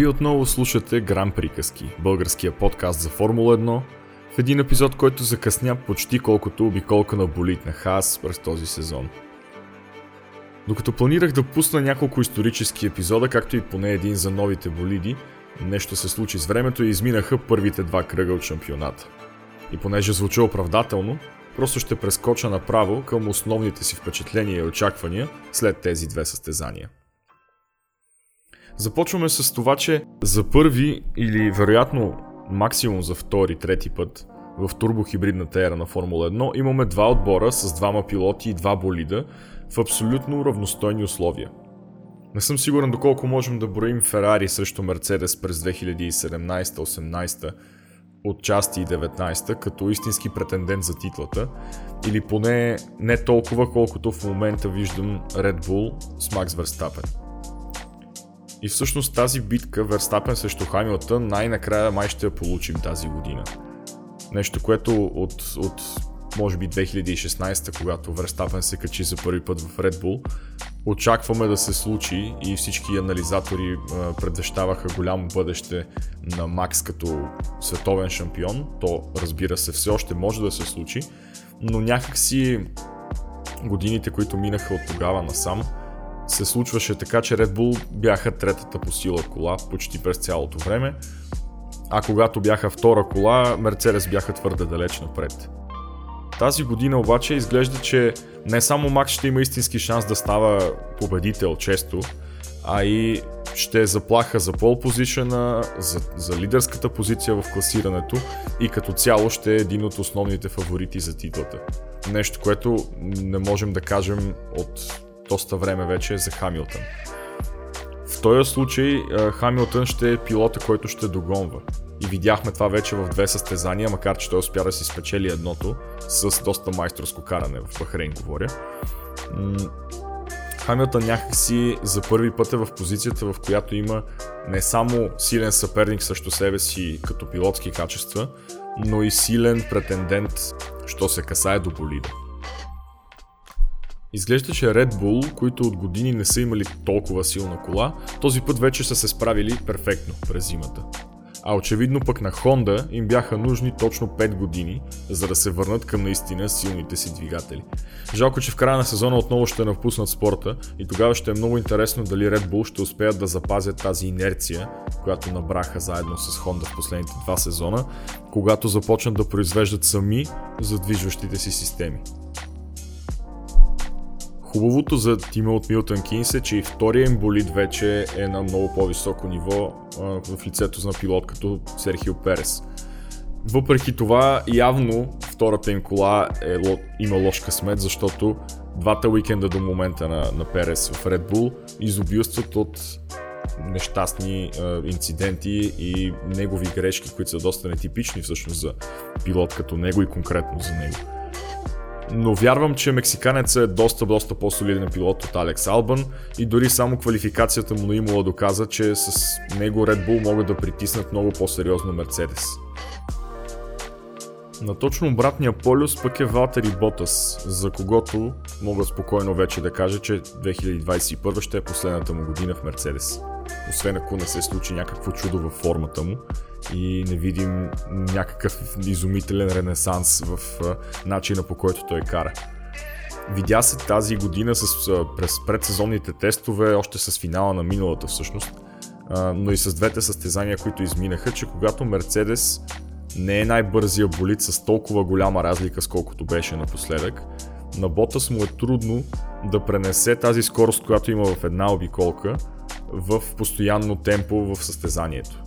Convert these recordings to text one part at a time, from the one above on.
Вие отново слушате Гран Приказки, българския подкаст за Формула 1, в един епизод, който закъсня почти колкото обиколка на болит на Хас през този сезон. Докато планирах да пусна няколко исторически епизода, както и поне един за новите болиди, нещо се случи с времето и изминаха първите два кръга от шампионата. И понеже звуча оправдателно, просто ще прескоча направо към основните си впечатления и очаквания след тези две състезания. Започваме с това, че за първи или вероятно максимум за втори, трети път в турбохибридната ера на Формула 1 имаме два отбора с двама пилоти и два болида в абсолютно равностойни условия. Не съм сигурен доколко можем да броим Ферари срещу Мерцедес през 2017-18 от части и 19 като истински претендент за титлата или поне не толкова колкото в момента виждам Red Bull с Макс Верстапен. И всъщност тази битка Верстапен срещу Хамилтън най-накрая май ще я получим тази година. Нещо, което от, от може би 2016, когато Верстапен се качи за първи път в Red Bull, очакваме да се случи и всички анализатори предвещаваха голямо бъдеще на Макс като световен шампион. То разбира се все още може да се случи, но някакси годините, които минаха от тогава насам, се случваше така, че Red Bull бяха третата по сила кола почти през цялото време, а когато бяха втора кола, Мерцедес бяха твърде далеч напред. Тази година обаче изглежда, че не само Макс ще има истински шанс да става победител често, а и ще е заплаха за пол позишена, за, за лидерската позиция в класирането и като цяло ще е един от основните фаворити за титлата. Нещо, което не можем да кажем от доста време вече за Хамилтън. В този случай Хамилтън ще е пилота, който ще догонва. И видяхме това вече в две състезания, макар че той успя да си спечели едното с доста майсторско каране в Бахрейн, говоря. Хамилтън някакси за първи път е в позицията, в която има не само силен съперник срещу себе си като пилотски качества, но и силен претендент, що се касае до болида. Изглежда, че Red Bull, които от години не са имали толкова силна кола, този път вече са се справили перфектно през зимата. А очевидно пък на Honda им бяха нужни точно 5 години, за да се върнат към наистина силните си двигатели. Жалко, че в края на сезона отново ще напуснат спорта и тогава ще е много интересно дали Red Bull ще успеят да запазят тази инерция, която набраха заедно с Honda в последните два сезона, когато започнат да произвеждат сами задвижващите си системи. Хубавото за тима от Милтън Кинс е, че и втория им болид вече е на много по-високо ниво в лицето на пилот като Серхио Перес. Въпреки това, явно втората им кола е, има лош късмет, защото двата уикенда до момента на, на Перес в Red Bull изобилстват от нещастни а, инциденти и негови грешки, които са доста нетипични всъщност за пилот като него и конкретно за него но вярвам, че мексиканец е доста, доста по-солиден пилот от Алекс Албан и дори само квалификацията му на Имола доказа, че с него Red Bull могат да притиснат много по-сериозно Мерцедес. На точно обратния полюс пък е Валтери Ботас, за когото мога спокойно вече да кажа, че 2021 ще е последната му година в Мерцедес. Освен ако не се случи някакво чудо във формата му и не видим някакъв изумителен ренесанс в начина по който той кара. Видя се тази година с, през предсезонните тестове, още с финала на миналата всъщност, но и с двете състезания, които изминаха, че когато Мерцедес не е най-бързия болит с толкова голяма разлика, сколкото беше напоследък, на Ботас му е трудно да пренесе тази скорост, която има в една обиколка, в постоянно темпо в състезанието.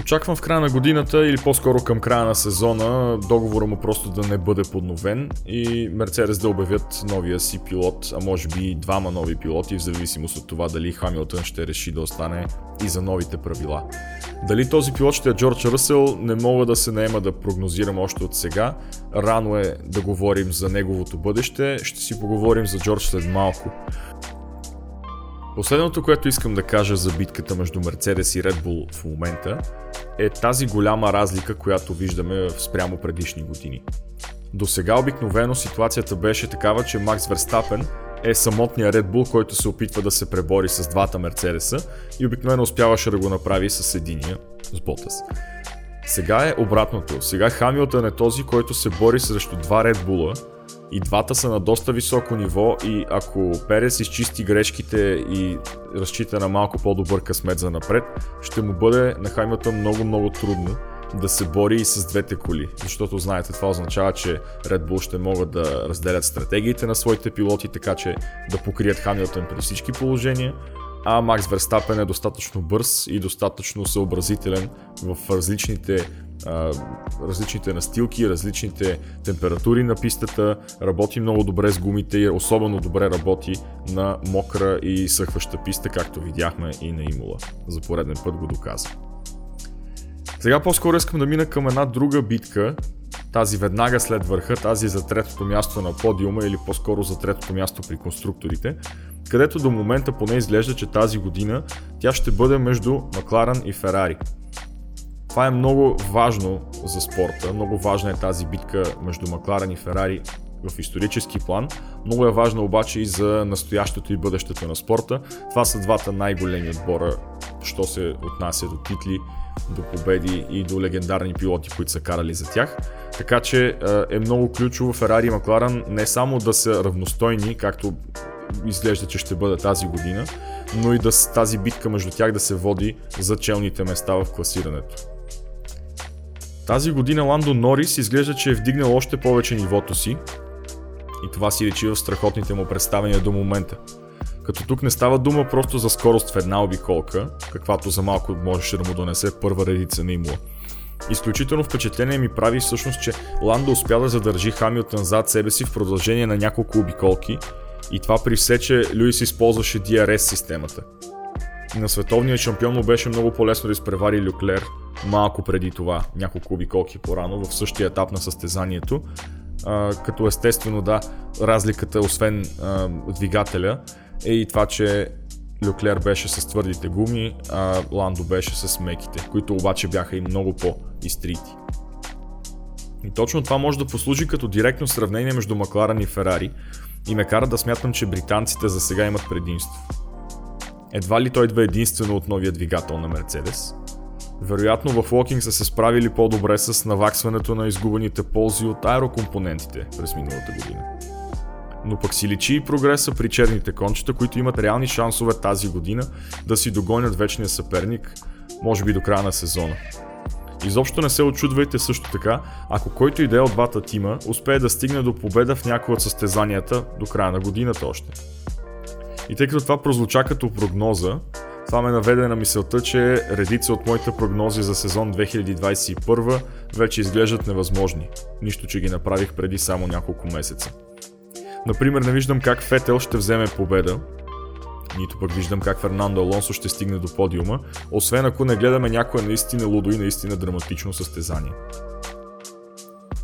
Очаквам в края на годината или по-скоро към края на сезона договора му просто да не бъде подновен и Мерцедес да обявят новия си пилот, а може би и двама нови пилоти, в зависимост от това дали Хамилтън ще реши да остане и за новите правила. Дали този пилот ще е Джордж Ръсел, не мога да се наема да прогнозирам още от сега. Рано е да говорим за неговото бъдеще, ще си поговорим за Джордж след малко. Последното, което искам да кажа за битката между Мерцедес и Red Bull в момента е тази голяма разлика, която виждаме в спрямо предишни години. До сега обикновено ситуацията беше такава, че Макс Верстапен е самотния Red Bull, който се опитва да се пребори с двата Мерцедеса и обикновено успяваше да го направи с единия, с Ботас. Сега е обратното. Сега Хамилтън е този, който се бори срещу два Red Bull и двата са на доста високо ниво и ако Перес изчисти грешките и разчита на малко по-добър късмет за напред, ще му бъде на Хамилтън много-много трудно да се бори и с двете коли. Защото знаете, това означава, че Red Bull ще могат да разделят стратегиите на своите пилоти, така че да покрият Хамилтън при всички положения а Макс Верстапен е достатъчно бърз и достатъчно съобразителен в различните различните настилки, различните температури на пистата, работи много добре с гумите и особено добре работи на мокра и съхваща писта, както видяхме и на Имула. За пореден път го доказва. Сега по-скоро искам да мина към една друга битка, тази веднага след върха, тази за третото място на подиума или по-скоро за третото място при конструкторите, където до момента поне изглежда, че тази година тя ще бъде между Макларан и Ферари. Това е много важно за спорта, много важна е тази битка между Макларан и Ферари в исторически план. Много е важно обаче и за настоящето и бъдещето на спорта. Това са двата най-големи отбора, що се отнася до титли, до победи и до легендарни пилоти, които са карали за тях. Така че е много ключово Ферари и Макларан не само да са равностойни, както изглежда, че ще бъде тази година, но и да тази битка между тях да се води за челните места в класирането. Тази година Ландо Норис изглежда, че е вдигнал още повече нивото си и това си речи в страхотните му представения до момента. Като тук не става дума просто за скорост в една обиколка, каквато за малко можеше да му донесе първа редица на Имула. Изключително впечатление ми прави всъщност, че Ландо успя да задържи Хамилтън зад себе си в продължение на няколко обиколки и това при все, че Люис използваше DRS системата. На световния шампион му беше много по-лесно да изпревари Люклер малко преди това, няколко обиколки по-рано, в същия етап на състезанието. А, като естествено да, разликата освен а, двигателя е и това, че Люклер беше с твърдите гуми, а Ландо беше с меките, които обаче бяха и много по-изтрити. И точно това може да послужи като директно сравнение между Макларен и Ферари и ме кара да смятам, че британците за сега имат предимство. Едва ли той идва единствено от новия двигател на Мерцедес. Вероятно в Локинг са се справили по-добре с наваксването на изгубените ползи от аерокомпонентите през миналата година. Но пък си личи и прогреса при черните кончета, които имат реални шансове тази година да си догонят вечния съперник, може би до края на сезона. Изобщо не се очудвайте също така, ако който и да е от двата тима успее да стигне до победа в някои от състезанията до края на годината още. И тъй като това прозвуча като прогноза, това ме наведе на мисълта, че редица от моите прогнози за сезон 2021 вече изглеждат невъзможни. Нищо, че ги направих преди само няколко месеца. Например, не виждам как Фетел ще вземе победа, нито пък виждам как Фернандо Алонсо ще стигне до подиума, освен ако не гледаме някое наистина лудо и наистина драматично състезание.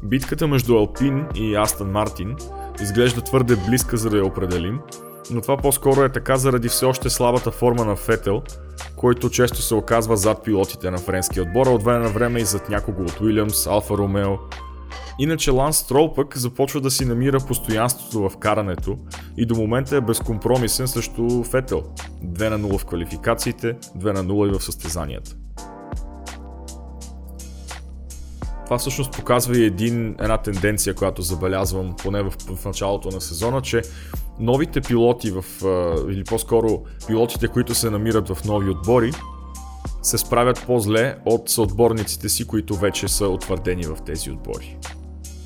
Битката между Алпин и Астън Мартин изглежда твърде близка за да я определим, но това по-скоро е така заради все още слабата форма на Фетел, който често се оказва зад пилотите на френския отбор, от време на време и зад някого от Уилямс, Алфа Ромео Иначе Ланс Строл пък започва да си намира постоянството в карането и до момента е безкомпромисен срещу Фетел. 2 на 0 в квалификациите, 2 на 0 и в състезанията. Това всъщност показва и един, една тенденция, която забелязвам поне в, в началото на сезона, че новите пилоти в, или по-скоро пилотите, които се намират в нови отбори, се справят по-зле от съотборниците си, които вече са утвърдени в тези отбори.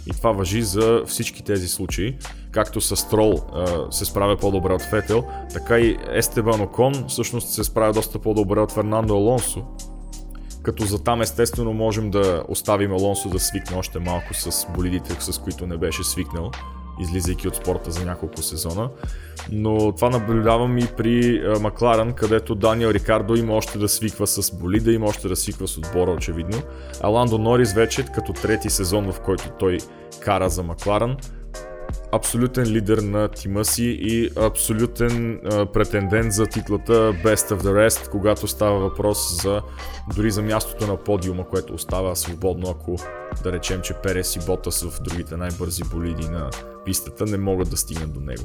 И това въжи за всички тези случаи. Както с Строл се справя по-добре от Фетел, така и Естебан Окон всъщност се справя доста по-добре от Фернандо Алонсо. Като за там естествено можем да оставим Алонсо да свикне още малко с болидите, с които не беше свикнал излизайки от спорта за няколко сезона. Но това наблюдавам и при Макларен, където Даниел Рикардо има още да свиква с болида, има още да свиква с отбора, очевидно. А Ландо Норис вече като трети сезон, в който той кара за Макларен, абсолютен лидер на тима си и абсолютен а, претендент за титлата Best of the Rest, когато става въпрос за дори за мястото на подиума, което остава свободно, ако да речем, че Перес и Ботас в другите най-бързи болиди на пистата не могат да стигнат до него.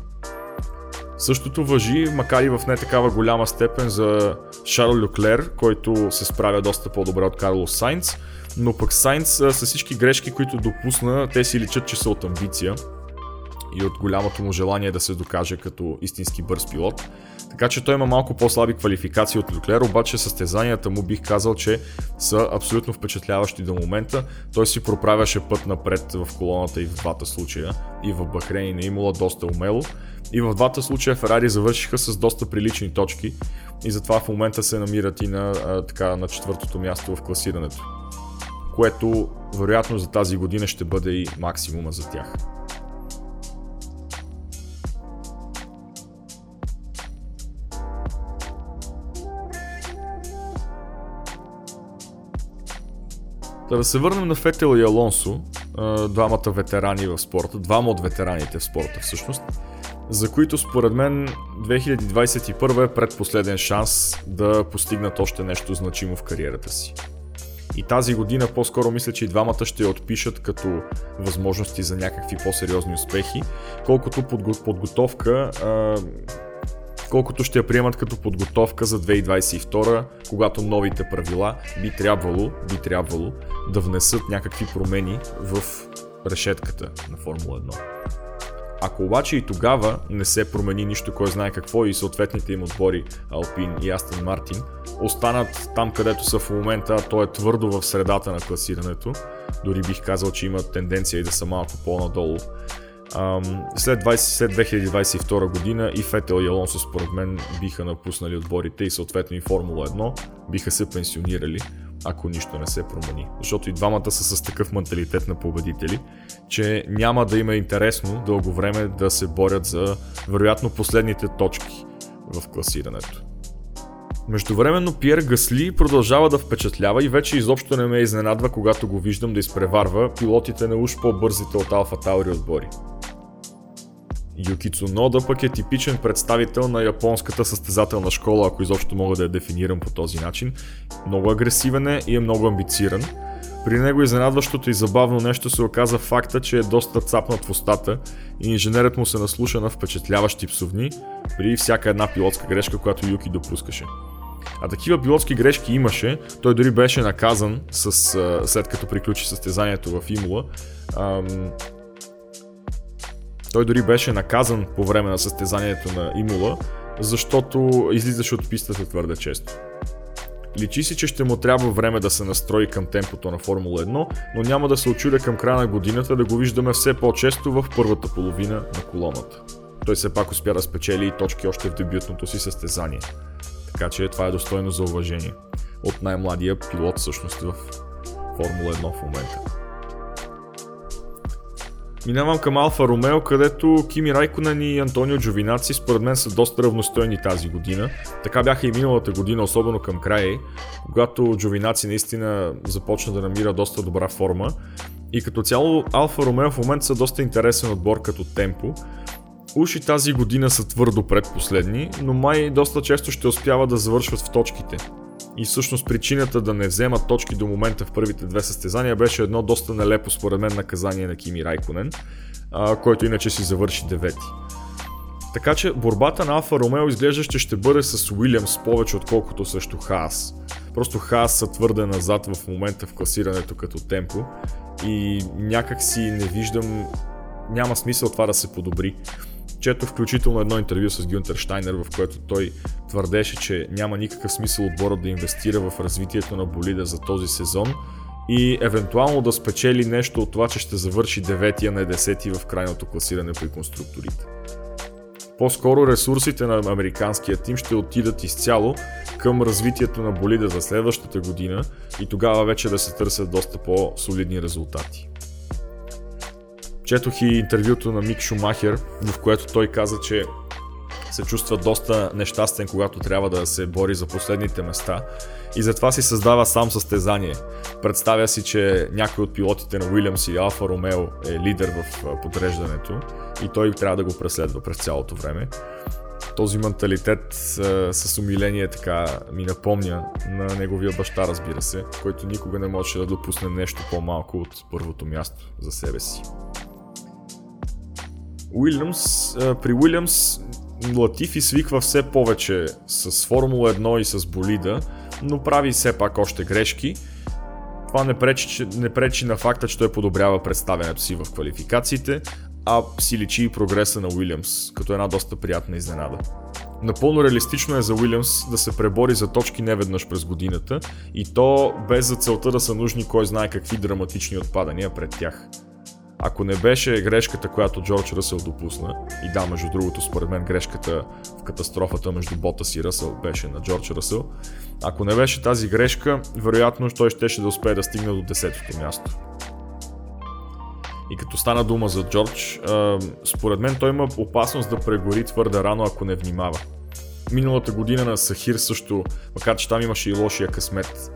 Същото въжи, макар и в не такава голяма степен за Шарл Люклер, който се справя доста по-добре от Карлос Сайнц, но пък Сайнц с всички грешки, които допусна, те си личат, че са от амбиция и от голямото му желание да се докаже като истински бърз пилот. Така че той има малко по-слаби квалификации от Люклер, обаче състезанията му бих казал, че са абсолютно впечатляващи до момента. Той си проправяше път напред в колоната и в двата случая, и в Бахрейн и на Имола доста умело. И в двата случая Ферари завършиха с доста прилични точки и затова в момента се намират и на, а, така, на четвъртото място в класирането. Което вероятно за тази година ще бъде и максимума за тях. Да, да се върнем на Фетел и Алонсо, двамата ветерани в спорта, двама от ветераните в спорта всъщност, за които според мен 2021 е предпоследен шанс да постигнат още нещо значимо в кариерата си. И тази година по-скоро мисля, че и двамата ще я отпишат като възможности за някакви по-сериозни успехи, колкото подготовка колкото ще я приемат като подготовка за 2022, когато новите правила би трябвало, би трябвало да внесат някакви промени в решетката на Формула 1. Ако обаче и тогава не се промени нищо, кой знае какво и съответните им отбори Алпин и Астон Мартин останат там където са в момента, то е твърдо в средата на класирането, дори бих казал, че има тенденция и да са малко по-надолу, след, 20, след 2022 година и Фетел и Алонсо според мен биха напуснали отборите и съответно и Формула 1 биха се пенсионирали, ако нищо не се промени. Защото и двамата са с такъв менталитет на победители, че няма да има интересно дълго време да се борят за вероятно последните точки в класирането. Междувременно Пьер Гасли продължава да впечатлява и вече изобщо не ме изненадва, когато го виждам да изпреварва пилотите на уж по-бързите от Алфа Таури отбори. Юки Цунода пък е типичен представител на японската състезателна школа, ако изобщо мога да я дефинирам по този начин. Много агресивен е и е много амбициран. При него изненадващото и забавно нещо се оказа факта, че е доста цапнат в устата и инженерът му се наслуша на впечатляващи псовни при всяка една пилотска грешка, която Юки допускаше. А такива пилотски грешки имаше, той дори беше наказан с, след като приключи състезанието в Имула. Той дори беше наказан по време на състезанието на Имула, защото излизаше от пистата твърде често. Личи си, че ще му трябва време да се настрои към темпото на Формула 1, но няма да се очудя към края на годината да го виждаме все по-често в първата половина на колоната. Той все пак успя да спечели и точки още в дебютното си състезание. Така че това е достойно за уважение. От най-младия пилот всъщност в Формула 1 в момента. Минавам към Алфа Ромео, където Кими Райконен и Антонио Джовинаци според мен са доста равностойни тази година. Така бяха и миналата година, особено към края, когато Джовинаци наистина започна да намира доста добра форма. И като цяло Алфа Ромео в момента са доста интересен отбор като темпо. Уши тази година са твърдо предпоследни, но май доста често ще успяват да завършват в точките. И всъщност причината да не вземат точки до момента в първите две състезания беше едно доста нелепо според мен наказание на Кими Райконен, а, който иначе си завърши девети. Така че борбата на Алфа Ромео изглежда, че ще бъде с Уилямс повече отколкото срещу Хаас. Просто Хаас са твърде назад в момента в класирането като темпо и някак си не виждам, няма смисъл това да се подобри. Чето включително едно интервю с Гюнтер Штайнер, в което той твърдеше, че няма никакъв смисъл отборът да инвестира в развитието на болида за този сезон и евентуално да спечели нещо от това, че ще завърши 9 а не 10 в крайното класиране при конструкторите. По-скоро ресурсите на американския тим ще отидат изцяло към развитието на болида за следващата година и тогава вече да се търсят доста по-солидни резултати. Четох и интервюто на Мик Шумахер, в което той каза, че се чувства доста нещастен, когато трябва да се бори за последните места и затова си създава сам състезание. Представя си, че някой от пилотите на Уилямс и Алфа Ромео е лидер в подреждането и той трябва да го преследва през цялото време. Този менталитет с умиление така ми напомня на неговия баща, разбира се, който никога не можеше да допусне нещо по-малко от първото място за себе си. Уилямс, при Уилямс Латифи свиква все повече с Формула 1 и с болида, но прави все пак още грешки. Това не пречи, не пречи на факта, че той подобрява представянето си в квалификациите, а си личи и прогреса на Уилямс, като една доста приятна изненада. Напълно реалистично е за Уилямс да се пребори за точки неведнъж през годината и то без за целта да са нужни кой знае какви драматични отпадания пред тях. Ако не беше грешката, която Джордж Ръсъл допусна, и да, между другото, според мен грешката в катастрофата между Ботас и Ръсъл беше на Джордж Ръсъл, ако не беше тази грешка, вероятно той щеше да успее да стигне до 10-то място. И като стана дума за Джордж, според мен той има опасност да прегори твърде рано, ако не внимава. Миналата година на Сахир също, макар че там имаше и лошия късмет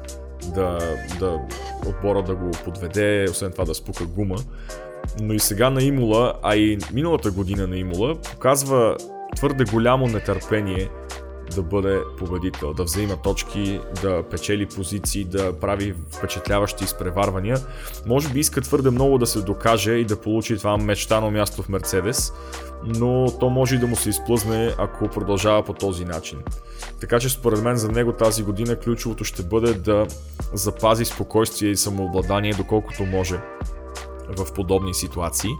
да, да отбора да го подведе, освен това да спука гума, но и сега на Имула, а и миналата година на Имула, показва твърде голямо нетърпение да бъде победител, да взема точки, да печели позиции, да прави впечатляващи изпреварвания. Може би иска твърде много да се докаже и да получи това мечтано място в Мерцедес, но то може и да му се изплъзне, ако продължава по този начин. Така че според мен за него тази година ключовото ще бъде да запази спокойствие и самообладание доколкото може в подобни ситуации,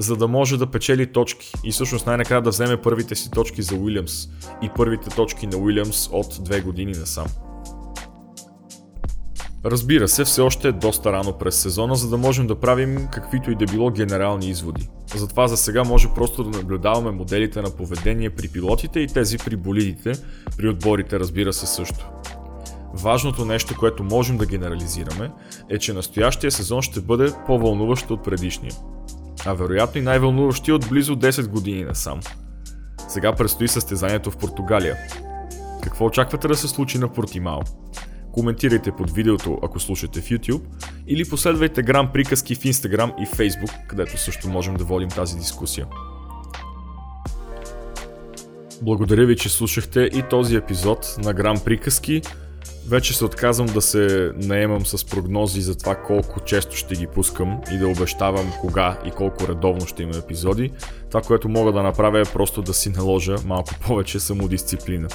за да може да печели точки и всъщност най-накрая да вземе първите си точки за Уилямс и първите точки на Уилямс от две години насам. Разбира се, все още е доста рано през сезона, за да можем да правим каквито и да било генерални изводи. Затова за сега може просто да наблюдаваме моделите на поведение при пилотите и тези при болидите, при отборите разбира се също. Важното нещо, което можем да генерализираме, е, че настоящия сезон ще бъде по-вълнуващ от предишния. А вероятно и най-вълнуващи от близо 10 години насам. Сега предстои състезанието в Португалия. Какво очаквате да се случи на Портимао? Коментирайте под видеото, ако слушате в YouTube, или последвайте грам приказки в Instagram и Facebook, където също можем да водим тази дискусия. Благодаря ви, че слушахте и този епизод на Грам приказки. Вече се отказвам да се наемам с прогнози за това колко често ще ги пускам и да обещавам кога и колко редовно ще има епизоди. Това, което мога да направя е просто да си наложа малко повече самодисциплина.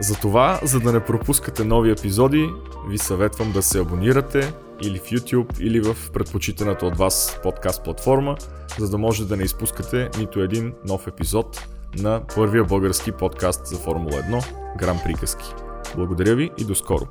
Затова, за да не пропускате нови епизоди, ви съветвам да се абонирате или в YouTube, или в предпочитаната от вас подкаст платформа, за да може да не изпускате нито един нов епизод на първия български подкаст за Формула 1 Гран Приказки. Благодаря ви и до скоро!